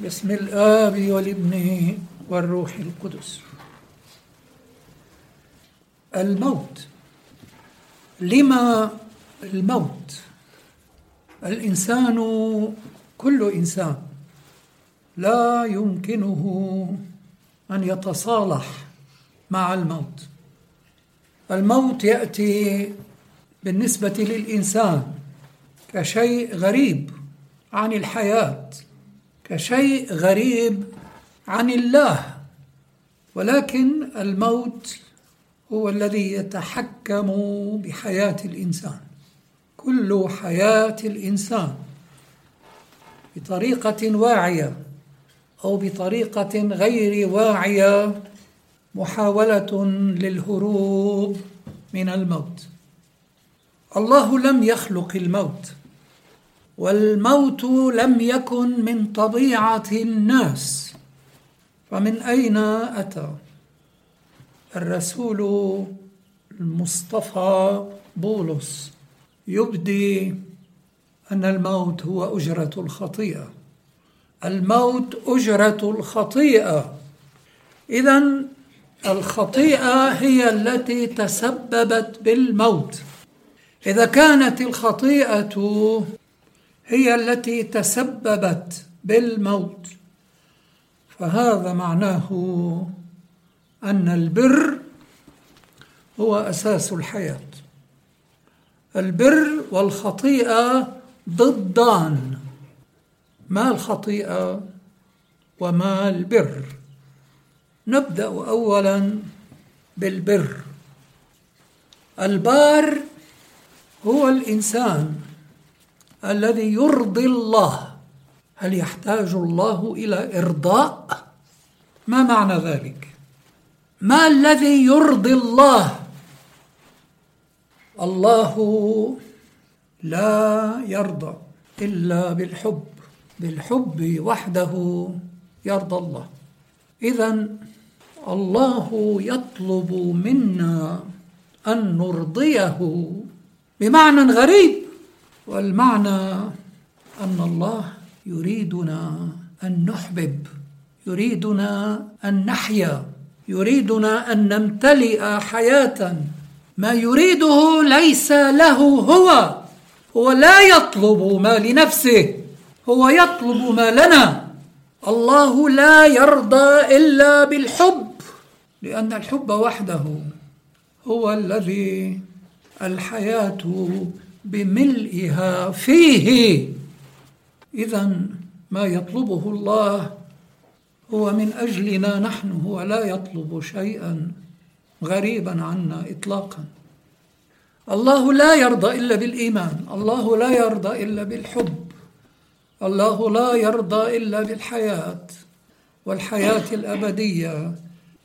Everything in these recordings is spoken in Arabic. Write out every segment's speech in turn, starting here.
بسم الآب والابن والروح القدس. الموت. لما الموت؟ الإنسان كل إنسان لا يمكنه أن يتصالح مع الموت. الموت يأتي بالنسبة للإنسان كشيء غريب عن الحياة. كشيء غريب عن الله ولكن الموت هو الذي يتحكم بحياة الإنسان كل حياة الإنسان بطريقة واعية أو بطريقة غير واعية محاولة للهروب من الموت. الله لم يخلق الموت. والموت لم يكن من طبيعة الناس. فمن أين أتى؟ الرسول المصطفى بولس يبدي أن الموت هو أجرة الخطيئة. الموت أجرة الخطيئة. إذا الخطيئة هي التي تسببت بالموت. إذا كانت الخطيئة هي التي تسببت بالموت. فهذا معناه أن البر هو أساس الحياة. البر والخطيئة ضدان. ما الخطيئة وما البر؟ نبدأ اولا بالبر. البار هو الإنسان. الذي يرضي الله. هل يحتاج الله إلى إرضاء؟ ما معنى ذلك؟ ما الذي يرضي الله؟ الله لا يرضى إلا بالحب بالحب وحده يرضى الله. اذا الله يطلب منا أن نرضيه بمعنى غريب. والمعنى أن الله يريدنا أن نحبب يريدنا أن نحيا يريدنا أن نمتلئ حياة. ما يريده ليس له هو هو لا يطلب ما لنفسه هو يطلب ما لنا. الله لا يرضى إلا بالحب لأن الحب وحده هو الذي الحياة بملئها فيه. اذا ما يطلبه الله هو من أجلنا نحن هو لا يطلب شيئا غريبا عنا اطلاقا. الله لا يرضى إلا بالإيمان الله لا يرضى إلا بالحب الله لا يرضى إلا بالحياة والحياة الأبدية.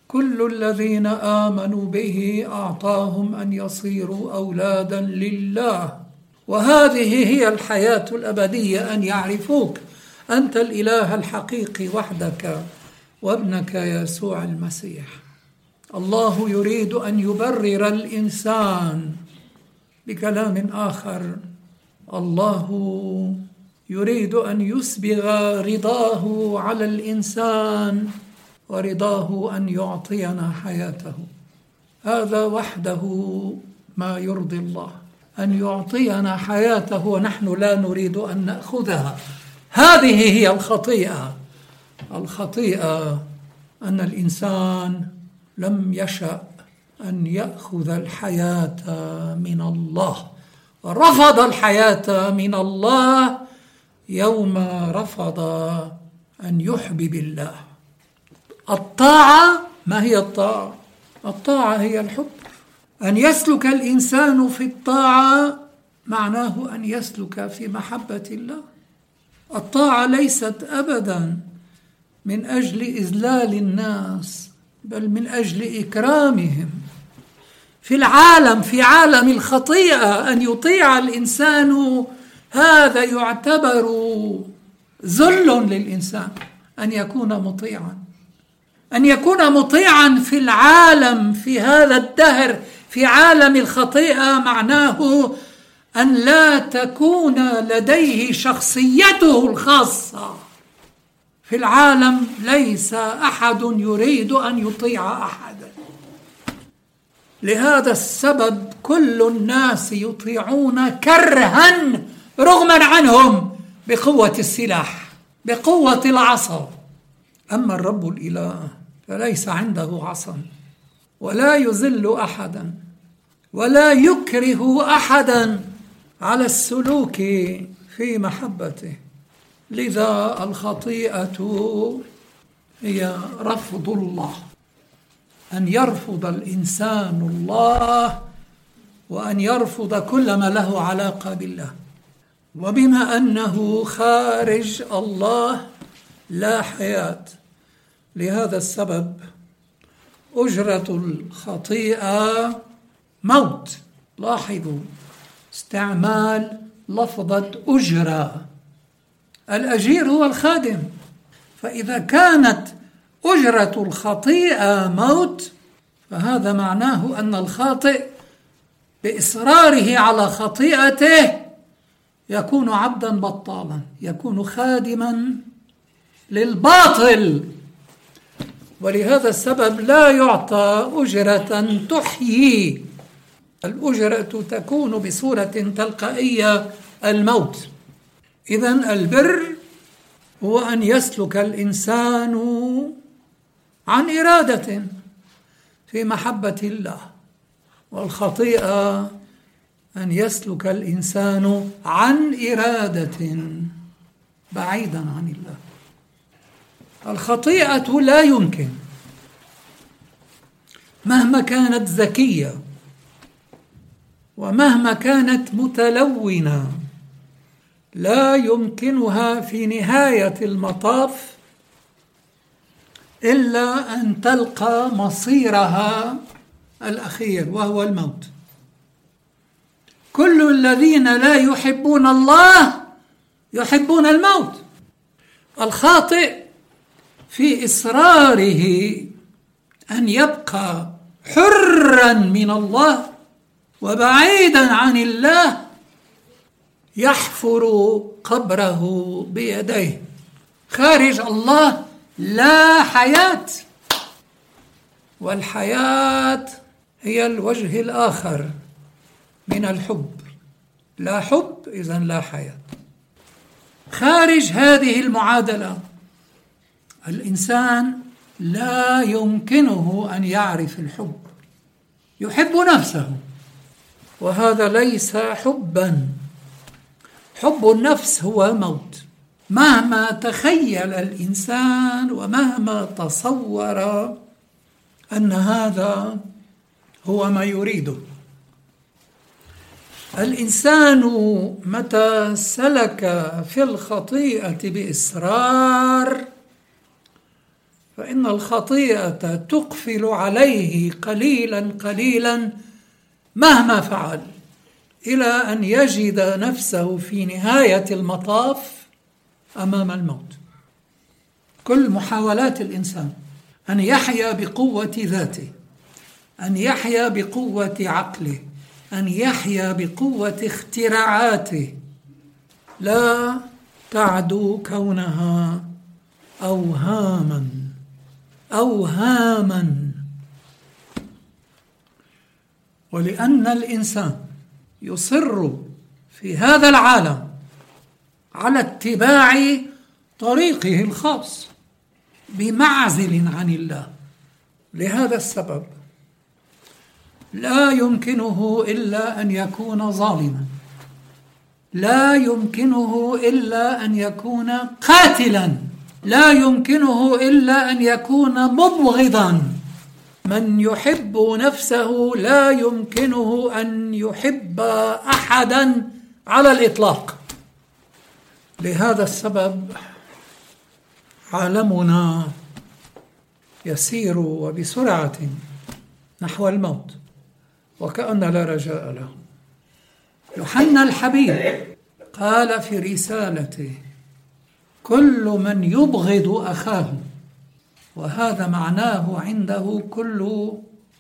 كل الذين آمنوا به أعطاهم أن يصيروا أولادا لله. وهذه هي الحياة الأبدية أن يعرفوك أنت الإله الحقيقي وحدك وابنك يسوع المسيح. الله يريد أن يبرر الإنسان بكلام آخر. الله يريد أن يسبغ رضاه على الإنسان ورضاه أن يعطينا حياته. هذا وحده ما يرضي الله. أن يعطينا حياته ونحن لا نريد أن نأخذها. هذه هي الخطيئة. الخطيئة أن الإنسان لم يشأ أن يأخذ الحياة من الله. رفض الحياة من الله يوم رفض أن يحبب الله الطاعة ما هي الطاعة؟ الطاعة هي الحب. أن يسلك الإنسان في الطاعة معناه أن يسلك في محبة الله. الطاعة ليست أبدا من أجل إذلال الناس بل من أجل إكرامهم. في العالم في عالم الخطيئة أن يطيع الإنسان هذا يعتبر ذل للإنسان أن يكون مطيعا. أن يكون مطيعا في العالم في هذا الدهر في عالم الخطيئة معناه أن لا تكون لديه شخصيته الخاصة. في العالم ليس أحد يريد أن يطيع احدا لهذا السبب كل الناس يطيعون كرها رغما عنهم بقوة السلاح بقوة العصا. أما الرب الإله فليس عنده عصا ولا يذل أحدا. ولا يكره أحدا على السلوك في محبته. لذا الخطيئة هي رفض الله أن يرفض الإنسان الله وأن يرفض كل ما له علاقة بالله. وبما أنه خارج الله لا حياة. لهذا السبب أجرة الخطيئة موت. لاحظوا استعمال لفظة أجرة الأجير هو الخادم. فإذا كانت أجرة الخطيئة موت فهذا معناه أن الخاطئ بإصراره على خطيئته يكون عبدا بطالا يكون خادما للباطل. ولهذا السبب لا يعطى أجرة تحيي. الأجرة تكون بصورة تلقائية الموت. إذا البر هو أن يسلك الإنسان عن إرادة في محبة الله والخطيئة أن يسلك الإنسان عن إرادة بعيدا عن الله. الخطيئة لا يمكن. مهما كانت ذكية ومهما كانت متلونة لا يمكنها في نهاية المطاف إلا أن تلقى مصيرها الأخير وهو الموت. كل الذين لا يحبون الله يحبون الموت. الخاطئ في إصراره أن يبقى حرا من الله وبعيدا عن الله يحفر قبره بيديه. خارج الله لا حياة والحياة هي الوجه الآخر من الحب. لا حب اذا لا حياة. خارج هذه المعادلة الإنسان لا يمكنه أن يعرف الحب. يحب نفسه. وهذا ليس حبا. حب النفس هو موت. مهما تخيل الإنسان ومهما تصور أن هذا هو ما يريده. الإنسان متى سلك في الخطيئة بإصرار فإن الخطيئة تقفل عليه قليلا قليلا مهما فعل إلى أن يجد نفسه في نهاية المطاف أمام الموت. كل محاولات الإنسان أن يحيا بقوة ذاته أن يحيا بقوة عقله أن يحيا بقوة اختراعاته. لا تعدو كونها اوهاما اوهاما. ولأن الإنسان يصر في هذا العالم على اتباع طريقه الخاص بمعزل عن الله. لهذا السبب لا يمكنه إلا أن يكون ظالما. لا يمكنه إلا أن يكون قاتلا. لا يمكنه إلا أن يكون مبغضا. من يحب نفسه لا يمكنه أن يحب احدا على الإطلاق. لهذا السبب عالمنا يسير وبسرعة نحو الموت وكأن لا رجاء له. يوحنا الحبيب قال في رسالته كل من يبغض أخاه وهذا معناه عنده كل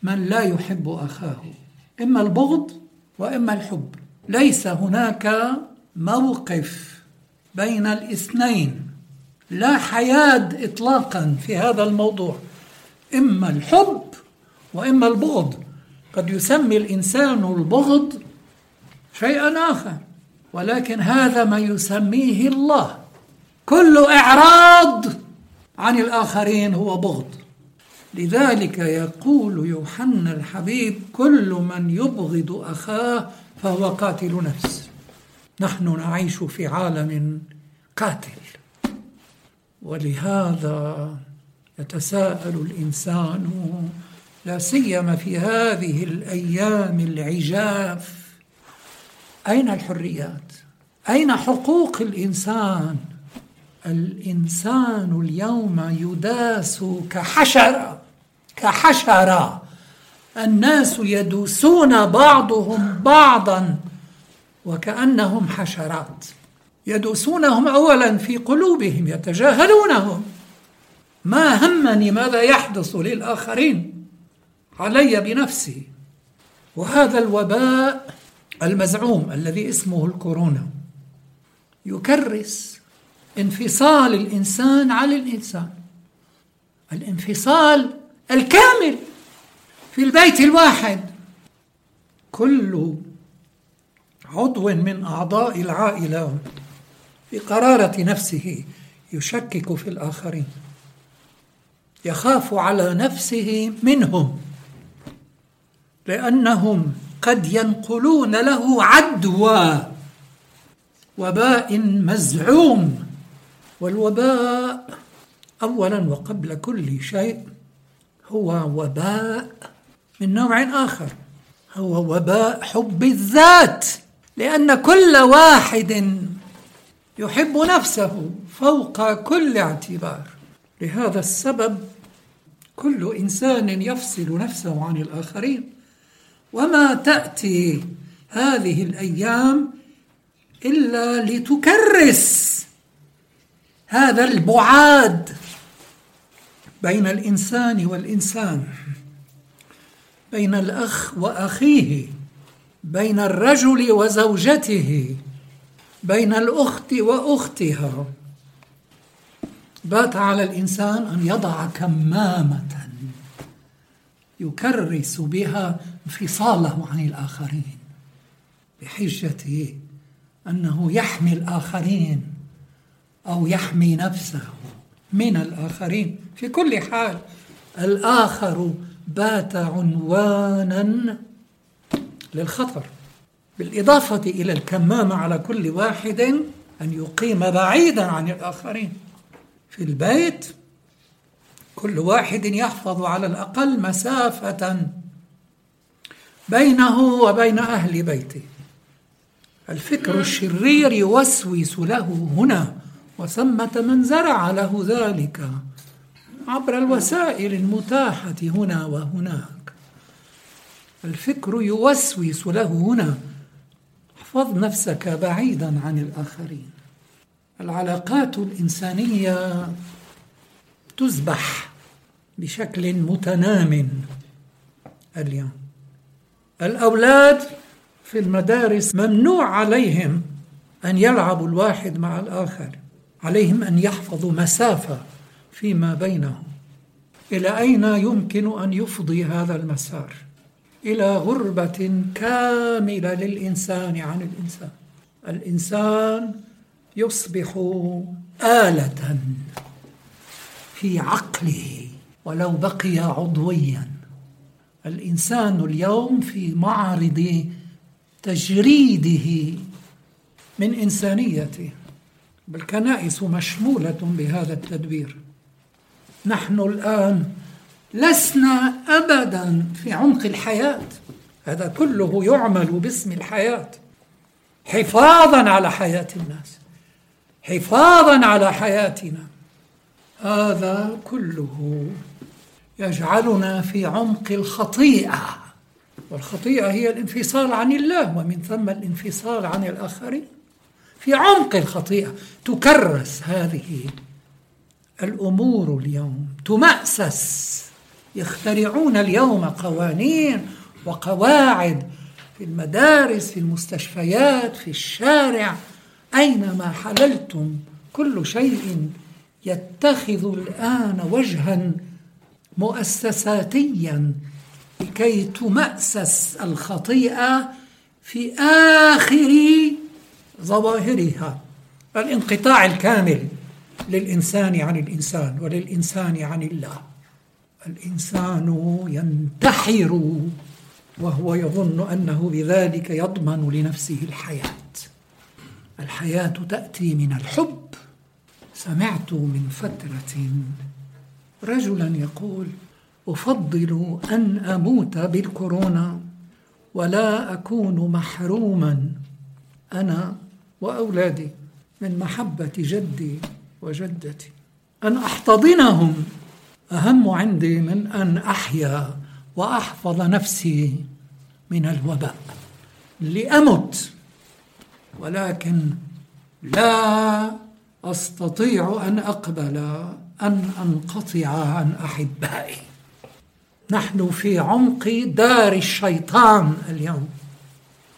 من لا يحب أخاه إما البغض وإما الحب. ليس هناك موقف بين الاثنين لا حياد إطلاقا في هذا الموضوع. إما الحب وإما البغض. قد يسمي الإنسان البغض شيئا آخر ولكن هذا ما يسميه الله. كل إعراض عن الآخرين هو بغض لذلك يقول يوحنا الحبيب كل من يبغض أخاه فهو قاتل نفس نحن نعيش في عالم قاتل ولهذا يتساءل الإنسان لا سيما في هذه الأيام العجاف أين الحريات؟ أين حقوق الإنسان؟ الإنسان اليوم يداس كحشرة كحشرة الناس يدوسون بعضهم بعضا وكأنهم حشرات. يدوسونهم أولا في قلوبهم يتجاهلونهم. ما همني ماذا يحدث للآخرين؟ علي بنفسي. وهذا الوباء المزعوم الذي اسمه الكورونا. يكرس. انفصال الإنسان عن الإنسان. الانفصال الكامل في البيت الواحد. كل عضو من أعضاء العائلة بقرارة نفسه يشكك في الآخرين. يخاف على نفسه منهم لأنهم قد ينقلون له عدوى وباء مزعوم. والوباء اولا وقبل كل شيء هو وباء من نوع آخر. هو وباء حب الذات لأن كل واحد يحب نفسه فوق كل اعتبار. لهذا السبب كل إنسان يفصل نفسه عن الآخرين. وما تأتي هذه الأيام إلا لتكرس هذا البعاد بين الإنسان والإنسان بين الأخ وأخيه بين الرجل وزوجته بين الأخت وأختها. بات على الإنسان أن يضع كمامة يكرس بها انفصاله عن الآخرين بحجة أنه يحمي الآخرين. أو يحمي نفسه من الآخرين. في كل حال الآخر بات عنوانا للخطر بالإضافة إلى الكمامه على كل واحد أن يقيم بعيدا عن الآخرين. في البيت كل واحد يحفظ على الأقل مسافة بينه وبين أهل بيته. الفكر الشرير يوسوس له هنا وثمة من زرع له ذلك عبر الوسائل المتاحة هنا وهناك. الفكر يوسوس له هنا. احفظ نفسك بعيدا عن الآخرين. العلاقات الإنسانية تذبح بشكل متنام اليوم. الأولاد في المدارس ممنوع عليهم أن يلعبوا الواحد مع الآخر. عليهم أن يحفظوا مسافة فيما بينهم. إلى أين يمكن أن يفضي هذا المسار؟ إلى غربة كاملة للإنسان عن الإنسان. الإنسان يصبح آلة في عقله ولو بقي عضويا. الإنسان اليوم في معرض تجريده من إنسانيته. بالكنائس مشمولة بهذا التدبير. نحن الآن لسنا أبدا في عمق الحياة. هذا كله يعمل باسم الحياة. حفاظا على حياة الناس. حفاظا على حياتنا. هذا كله يجعلنا في عمق الخطيئة. والخطيئة هي الانفصال عن الله ومن ثم الانفصال عن الآخرين. في عمق الخطيئة. تكرس هذه الأمور اليوم. تمأسس. يخترعون اليوم قوانين وقواعد في المدارس في المستشفيات في الشارع. أينما حللتم كل شيء يتخذ الآن وجها مؤسساتيا لكي تمأسس الخطيئة في آخر ظواهرها الانقطاع الكامل للإنسان عن الإنسان وللإنسان عن الله. الإنسان ينتحر وهو يظن أنه بذلك يضمن لنفسه الحياة. الحياة تأتي من الحب. سمعت من فترة رجلا يقول أفضل أن أموت بالكورونا ولا أكون محروما. أنا وأولادي من محبة جدي وجدتي. أن أحتضنهم أهم عندي من أن أحيا وأحفظ نفسي من الوباء. لأمت ولكن لا أستطيع أن أقبل أن أنقطع عن أحبائي. نحن في عمق دار الشيطان اليوم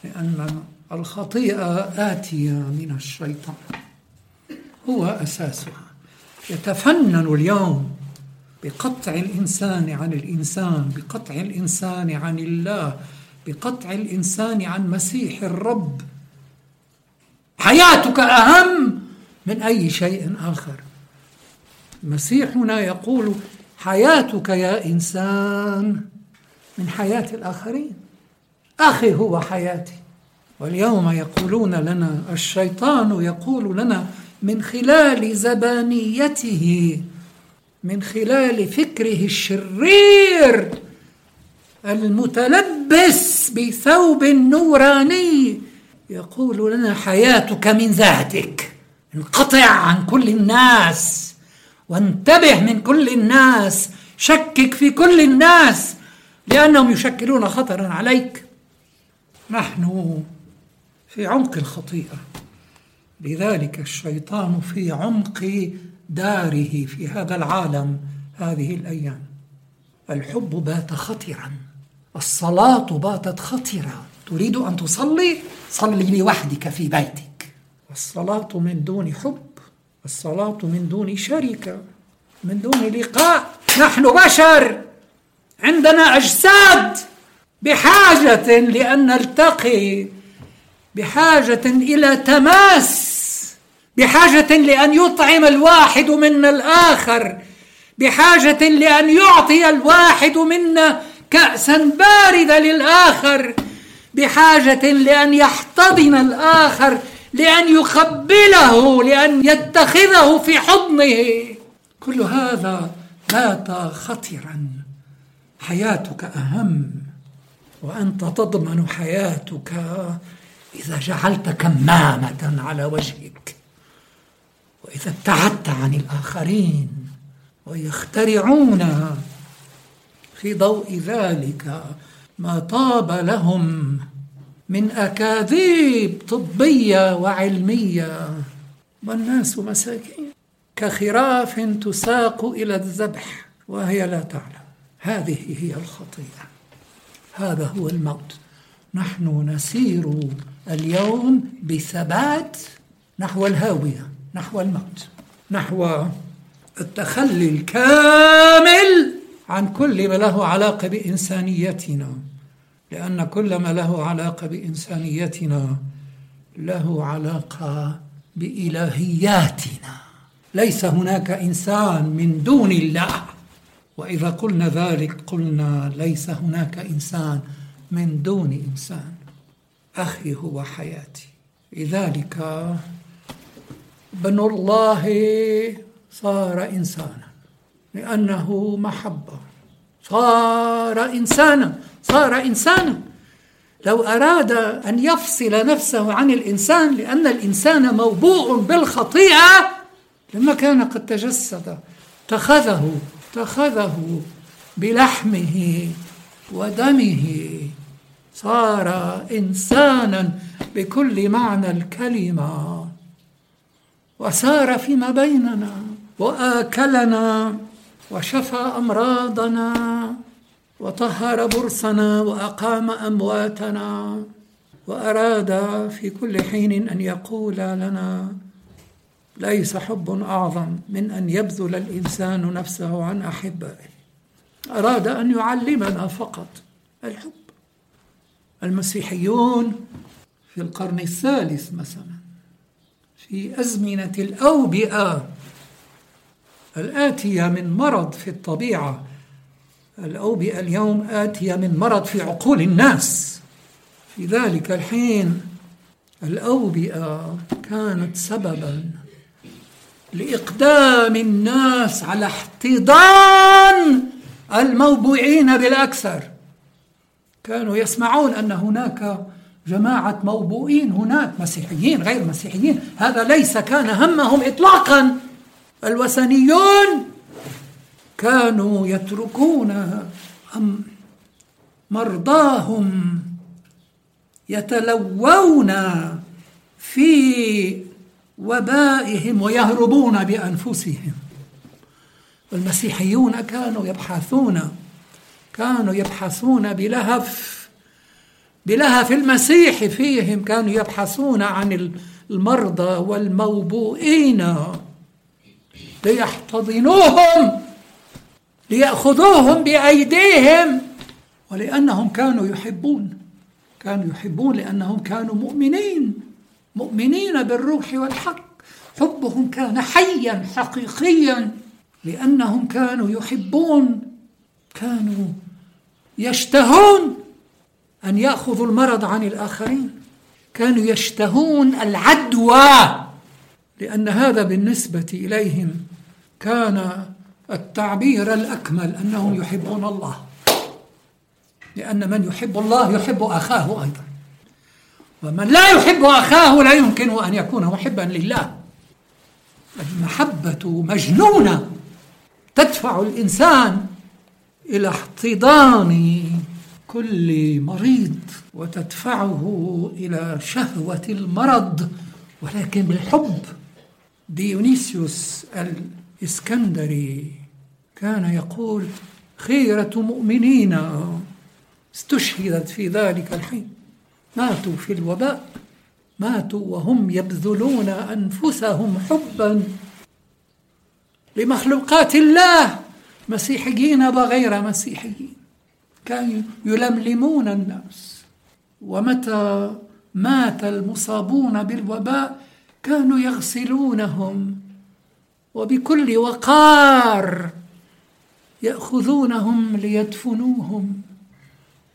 لأن الخطيئة آتية من الشيطان. هو أساسها. يتفنن اليوم بقطع الإنسان عن الإنسان بقطع الإنسان عن الله بقطع الإنسان عن مسيح الرب. حياتك أهم من أي شيء آخر. مسيحنا يقول حياتك يا إنسان من حياة الآخرين. أخي هو حياتي. واليوم يقولون لنا الشيطان يقول لنا من خلال زبانيته من خلال فكره الشرير المتلبس بثوب نوراني يقول لنا حياتك من ذاتك انقطع عن كل الناس وانتبه من كل الناس شكك في كل الناس لأنهم يشكلون خطرا عليك. نحن في عمق الخطيئه لذلك الشيطان في عمق داره في هذا العالم هذه الأيام. الحب بات خطرا الصلاة باتت خطره تريد أن تصلي؟ صلي لوحدك في بيتك. الصلاة من دون حب. الصلاة من دون شركة. من دون لقاء. نحن بشر. عندنا أجساد. بحاجة لأن نلتقي. بحاجة إلى تماس بحاجة لأن يطعم الواحد منا الآخر بحاجة لأن يعطي الواحد منا كأسا باردة للآخر بحاجة لأن يحتضن الآخر لأن يقبله لأن يتخذه في حضنه. كل هذا بات خطرا. حياتك أهم وأنت تضمن حياتك. إذا جعلت كمامة على وجهك وإذا ابتعدت عن الآخرين ويخترعون في ضوء ذلك ما طاب لهم من أكاذيب طبية وعلمية. والناس مساكين كخراف تساق إلى الذبح وهي لا تعلم. هذه هي الخطيئة. هذا هو الموت. نحن نسير اليوم بثبات نحو الهاوية نحو الموت نحو التخلي الكامل عن كل ما له علاقة بإنسانيتنا. لأن كل ما له علاقة بإنسانيتنا له علاقة بإلهياتنا. ليس هناك إنسان من دون الله. وإذا قلنا ذلك قلنا ليس هناك إنسان من دون إنسان. أخي هو حياتي. لذلك بن الله صار إنسانا لأنه محبة. صار إنسانا صار إنسانا. لو أراد أن يفصل نفسه عن الإنسان لأن الإنسان موبوء بالخطيئة لما كان قد تجسد اتخذه اتخذه بلحمه ودمه. صار إنسانا بكل معنى الكلمة. وسار فيما بيننا وآكلنا وشفى أمراضنا وطهر برصنا وأقام أمواتنا وأراد في كل حين أن يقول لنا ليس حب أعظم من أن يبذل الإنسان نفسه عن أحبائه. أراد أن يعلمنا فقط الحب. المسيحيون في القرن الثالث مثلا في أزمنة الأوبئة الآتية من مرض في الطبيعة. الأوبئة اليوم آتية من مرض في عقول الناس. في ذلك الحين الأوبئة كانت سببا لإقدام الناس على احتضان الموبوعين بالأكثر. كانوا يسمعون أن هناك جماعة موبوئين هناك مسيحيين غير مسيحيين. هذا ليس كان همهم إطلاقا. الوثنيون كانوا يتركون مرضاهم يتلوون في وبائهم ويهربون بأنفسهم. والمسيحيون كانوا يبحثون كانوا يبحثون بلهف بلهف المسيح فيهم كانوا يبحثون عن المرضى والموبوئين ليحتضنوهم ليأخذوهم بأيديهم ولأنهم كانوا يحبون كانوا يحبون لأنهم كانوا مؤمنين مؤمنين بالروح والحق. حبهم كان حيا حقيقيا لأنهم كانوا يحبون كانوا يشتهون أن يأخذوا المرض عن الآخرين. كانوا يشتهون العدوى لأن هذا بالنسبة إليهم كان التعبير الأكمل أنهم يحبون الله. لأن من يحب الله يحب أخاه أيضا. ومن لا يحب أخاه لا يمكن أن يكون محبا لله. المحبة مجنونة تدفع الإنسان إلى احتضان كل مريض وتدفعه إلى شهوة المرض ولكن بالحب. ديونيسيوس الإسكندري كان يقول خيرة مؤمنين استشهدت في ذلك الحين. ماتوا في الوباء ماتوا وهم يبذلون أنفسهم حبا لمخلوقات الله. مسيحيين وغير مسيحيين. كانوا يلملمون الناس ومتى مات المصابون بالوباء كانوا يغسلونهم. وبكل وقار يأخذونهم ليدفنوهم.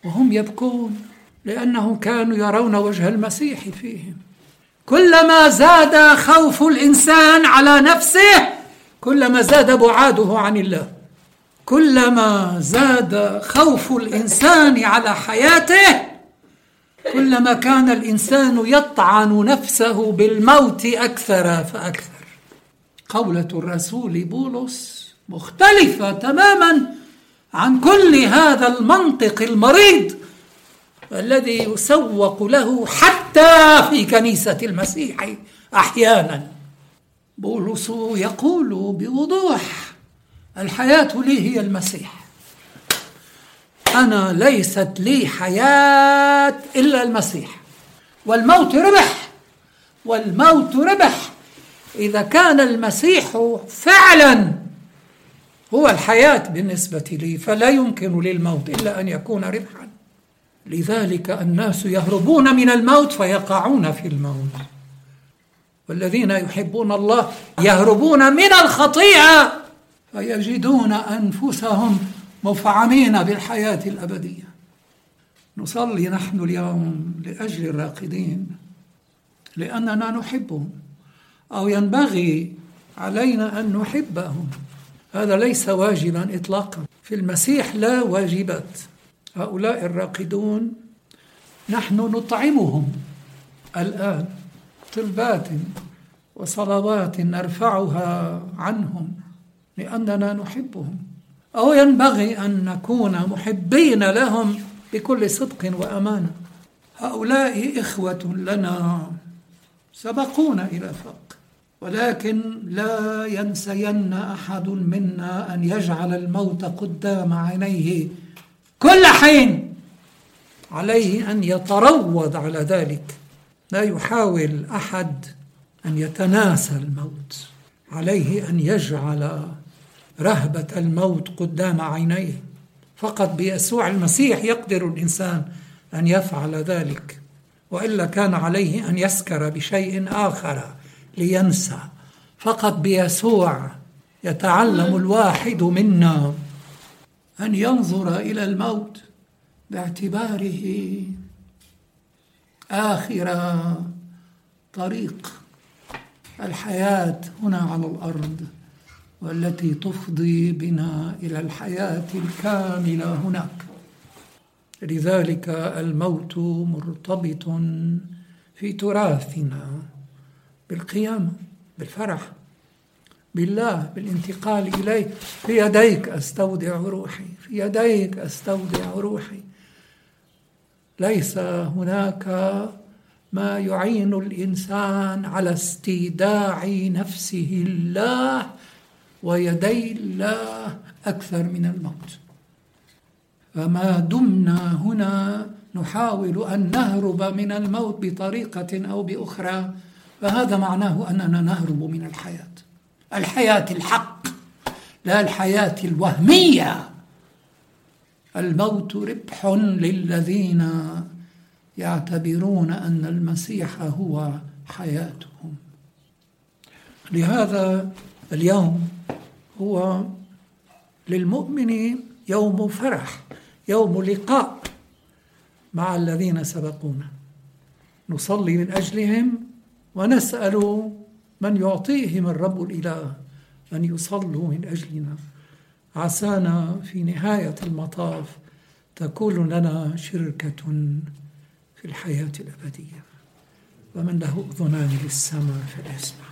وهم يبكون لأنهم كانوا يرون وجه المسيح فيهم. كلما زاد خوف الإنسان على نفسه كلما زاد بعاده عن الله. كلما زاد خوف الإنسان على حياته كلما كان الإنسان يطعن نفسه بالموت أكثر فأكثر. قولة الرسول بولس مختلفة تماما عن كل هذا المنطق المريض الذي يسوق له حتى في كنيسة المسيح أحيانا. بولس يقول بوضوح الحياة لي هي المسيح. أنا ليست لي حياة إلا المسيح. والموت ربح. والموت ربح. إذا كان المسيح فعلا هو الحياة بالنسبة لي فلا يمكن للموت إلا أن يكون ربحا. لذلك الناس يهربون من الموت فيقعون في الموت. والذين يحبون الله يهربون من الخطيئة فيجدون أنفسهم مفعمين بالحياة الأبدية. نصلي نحن اليوم لأجل الراقدين لأننا نحبهم أو ينبغي علينا أن نحبهم. هذا ليس واجبا اطلاقا. في المسيح لا واجبات. هؤلاء الراقدون نحن نطعمهم. الآن طلبات وصلوات نرفعها عنهم. لأننا نحبهم. أو ينبغي أن نكون محبين لهم بكل صدق وأمانة. هؤلاء إخوة لنا سبقونا إلى فوق ولكن لا ينسين أحد منا أن يجعل الموت قدام عينيه كل حين. عليه أن يتروض على ذلك. لا يحاول أحد أن يتناسى الموت. عليه أن يجعل رهبة الموت قدام عينيه. فقط بيسوع المسيح يقدر الإنسان أن يفعل ذلك وإلا كان عليه أن يسكر بشيء آخر لينسى. فقط بيسوع يتعلم الواحد منا أن ينظر إلى الموت باعتباره آخر طريق الحياة هنا على الأرض. والتي تفضي بنا إلى الحياة الكاملة هناك. لذلك الموت مرتبط في تراثنا بالقيامة بالفرح بالله بالانتقال إليه. في يديك أستودع روحي في يديك أستودع روحي. ليس هناك ما يعين الإنسان على استيداع نفسه الله ويدي الله أكثر من الموت. فما دمنا هنا نحاول أن نهرب من الموت بطريقة أو بأخرى فهذا معناه أننا نهرب من الحياة. الحياة الحق لا الحياة الوهمية. الموت ربح للذين يعتبرون أن المسيح هو حياتهم. لهذا اليوم هو للمؤمن يوم فرح يوم لقاء مع الذين سبقونا. نصلي من أجلهم ونسأل من يعطيهم الرب الإله أن يصلوا من أجلنا. عسانا في نهاية المطاف تكون لنا شركة في الحياة الأبدية. ومن له أذنان للسماء فليسمع.